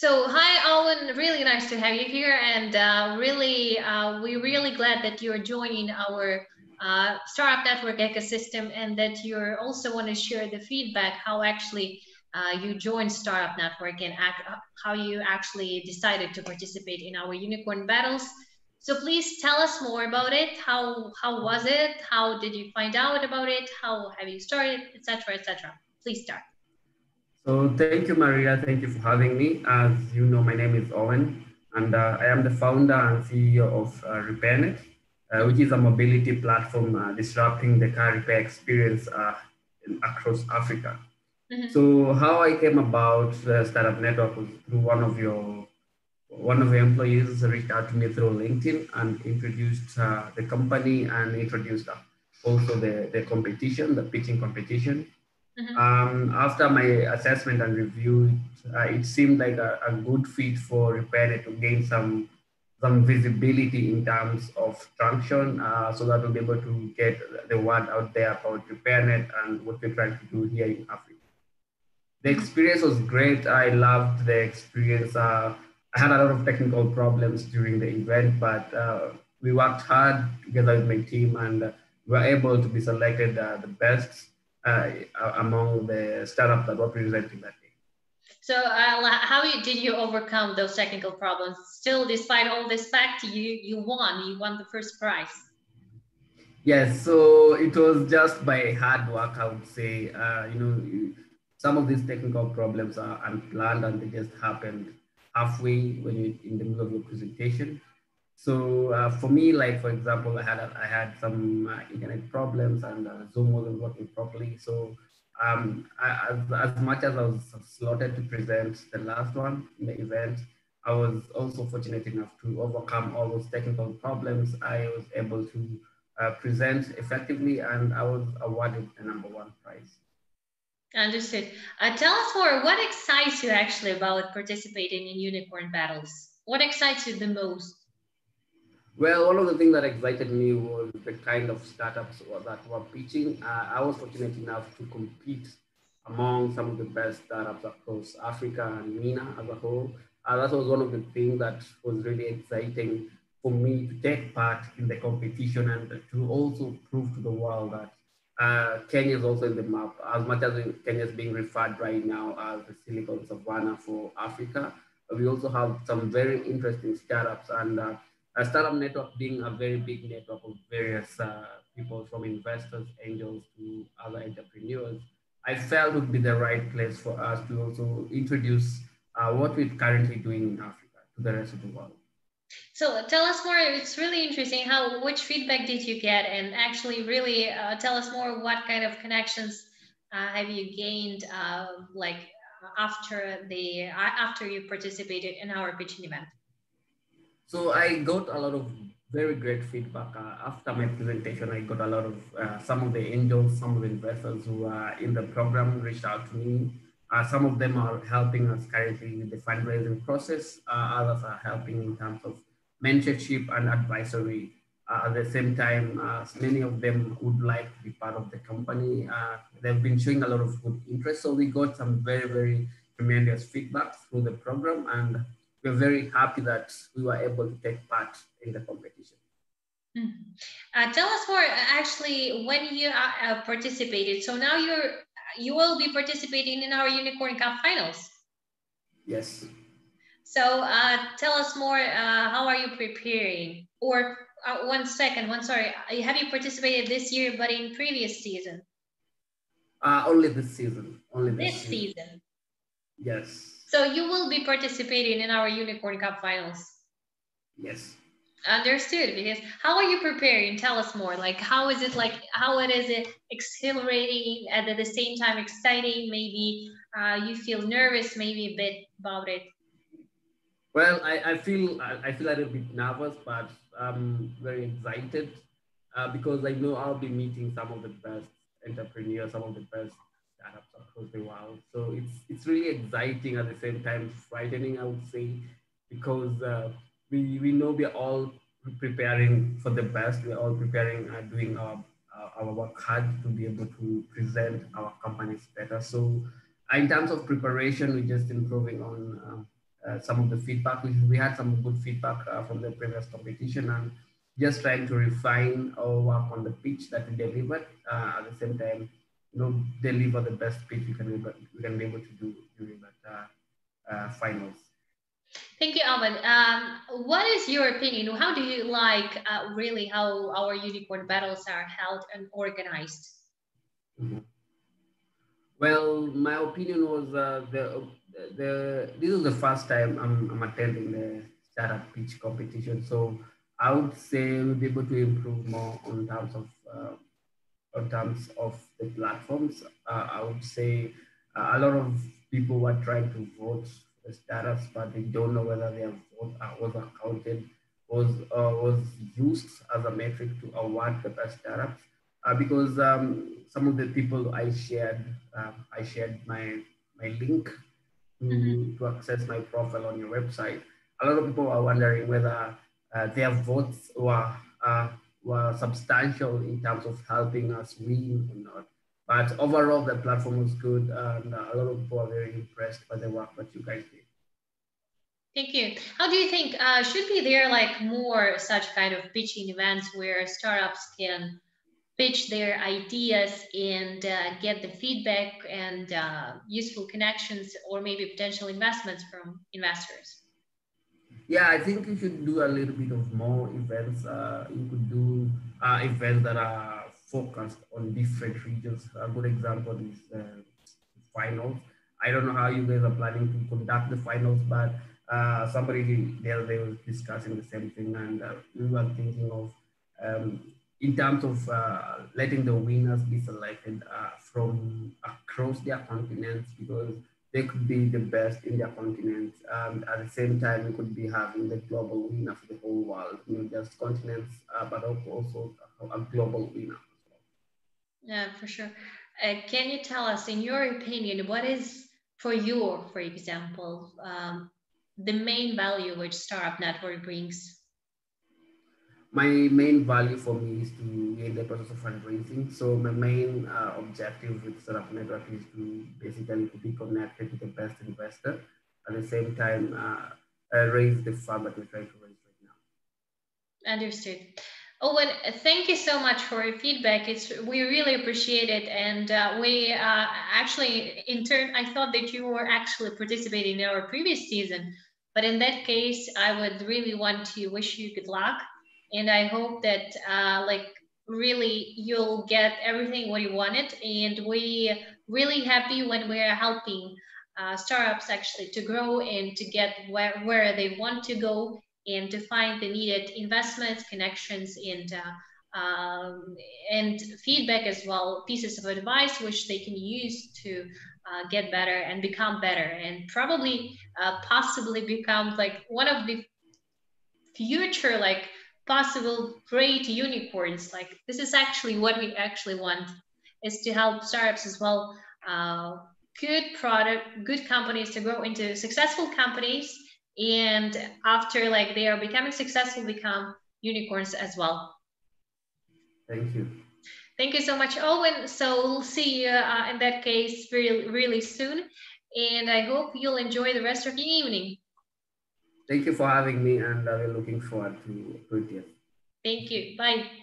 So, hi, Owen. Really nice to have you here, and uh, really, uh, we're really glad that you're joining our uh, startup network ecosystem, and that you also want to share the feedback how actually uh, you joined Startup Network and act, how you actually decided to participate in our unicorn battles. So please tell us more about it. How how was it? How did you find out about it? How have you started, etc., etc. Please start. So thank you, Maria. Thank you for having me. As you know, my name is Owen, and uh, I am the founder and CEO of uh, RepairNet, uh, which is a mobility platform uh, disrupting the car repair experience uh, across Africa. Mm-hmm. So how I came about the startup network was through one of your one of your employees reached out to me through LinkedIn and introduced uh, the company and introduced also the, the competition, the pitching competition. Mm-hmm. Um, after my assessment and review, uh, it seemed like a, a, good fit for RepairNet to gain some some visibility in terms of traction, uh, so that we'll be able to get the word out there about RepairNet and what we're trying to do here in Africa. The experience was great. I loved the experience. Uh, I had a lot of technical problems during the event, but uh, we worked hard together with my team and we were able to be selected uh, the best uh, among the startups that were presenting that day. So, uh, how did you overcome those technical problems? Still, despite all this fact, you you won. You won the first prize. Yes. So it was just by hard work, I would say. Uh, you know, some of these technical problems are unplanned and they just happened halfway when you're in the middle of your presentation. So uh, for me, like for example, I had a, I had some uh, internet problems and uh, Zoom wasn't working properly. So um, I, as, as much as I was slotted to present the last one in the event, I was also fortunate enough to overcome all those technical problems. I was able to uh, present effectively and I was awarded the number one prize. Understood. Uh, tell us more. What excites you actually about participating in unicorn battles? What excites you the most? Well, one of the things that excited me was the kind of startups that were pitching. Uh, I was fortunate enough to compete among some of the best startups across Africa and MENA as a whole. Uh, that was one of the things that was really exciting for me to take part in the competition and to also prove to the world that uh, Kenya is also in the map. As much as Kenya is being referred right now as the Silicon Savannah for Africa, we also have some very interesting startups and uh, a startup network being a very big network of various uh, people from investors, angels to other entrepreneurs, I felt would be the right place for us to also introduce uh, what we're currently doing in Africa to the rest of the world. So tell us more. It's really interesting. How which feedback did you get, and actually, really uh, tell us more. What kind of connections uh, have you gained, uh, like after the after you participated in our pitching event? So I got a lot of very great feedback uh, after my presentation. I got a lot of uh, some of the angels, some of the investors who are in the program reached out to me. Uh, some of them are helping us currently with the fundraising process. Uh, others are helping in terms of mentorship and advisory. Uh, at the same time, uh, many of them would like to be part of the company. they've been showing a lot of good interest. So we got some very, very tremendous feedback through the program and we're very happy that we were able to take part in the competition. Mm-hmm. Uh, tell us more actually when you uh, uh, participated. So now you're you will be participating in our Unicorn Cup finals. Yes. So uh, tell us more. Uh, how are you preparing? Or uh, one second, one sorry. Have you participated this year, but in previous season? only this season. Only this, this season. season. Yes. So you will be participating in our Unicorn Cup finals. Yes. Understood. Because how are you preparing? Tell us more. Like how is it like? How it is it exhilarating and at the same time exciting? Maybe uh, you feel nervous, maybe a bit about it. Well, I, I feel I feel a little bit nervous, but I'm very excited uh, because I know I'll be meeting some of the best entrepreneurs, some of the best startups across the world. So it's it's really exciting at the same time frightening, I would say, because uh, we we know we're all preparing for the best. We're all preparing, uh, doing our uh, our work hard to be able to present our companies better. So uh, in terms of preparation, we're just improving on uh, some of the feedback. We, we had some good feedback from the previous competition and just trying to refine our work on the pitch that we delivered. At the same time, you know, deliver the best pitch we can, we can be able to do during that uh, finals. Thank you, Alvin. Um, what is your opinion? How do you like uh, really how our unicorn battles are held and organized? Mm -hmm. Well, my opinion was uh, the the this is the first time I'm, I'm attending the startup pitch competition, so I would say we'll be able to improve more on terms of uh, on terms of the platforms. Uh, I would say uh, a lot of people were trying to vote the status, but they don't know whether their vote uh, was accounted, was, uh, was used as a metric to award the best startups. Because um, some of the people I shared, um, I shared my, my link to, mm-hmm. to access my profile on your website. A lot of people are wondering whether uh, their votes were, uh, were substantial in terms of helping us win or not. But overall, the platform was good, and a lot of people are very impressed by the work that you guys did. Thank you. How do you think uh, should be there like more such kind of pitching events where startups can pitch their ideas and uh, get the feedback and uh, useful connections or maybe potential investments from investors? Yeah, I think you should do a little bit of more events. Uh, you could do uh, events that are focused on different regions. A good example is uh, finals. I don't know how you guys are planning to conduct the finals, but uh, somebody there they was discussing the same thing, and uh, we were thinking of um, in terms of uh, letting the winners be selected uh, from across their continents because they could be the best in their continent. Um, at the same time, we could be having the global winner for the whole world, not just continents, uh, but also a global winner. Yeah, for sure. Uh, can you tell us, in your opinion, what is for you, for example, um, the main value which Startup Network brings? My main value for me is to in the process of fundraising. So my main uh, objective with Startup Network is to basically to be connected to the best investor. At the same time, uh, uh, raise the fund that we're trying to raise right now. Understood. Owen, thank you so much for your feedback. It's we really appreciate it, and uh, we uh, actually, in turn, I thought that you were actually participating in our previous season, but in that case, I would really want to wish you good luck, and I hope that uh, like really you'll get everything what you wanted, and we really happy when we're helping uh, startups actually to grow and to get where where they want to go and to find the needed investments, connections, and uh, um, and feedback as well, pieces of advice which they can use to uh, get better and become better, and probably uh, possibly become like one of the future like possible great unicorns. Like this is actually what we actually want is to help startups as well. Uh, good product, good companies to grow into successful companies and after like they are becoming successful become unicorns as well. Thank you. Thank you so much owen. So we'll see you uh, in that case really really soon. And i hope you'll enjoy the rest of your evening thank you for having me and uh, we're looking forward to it thank you. Bye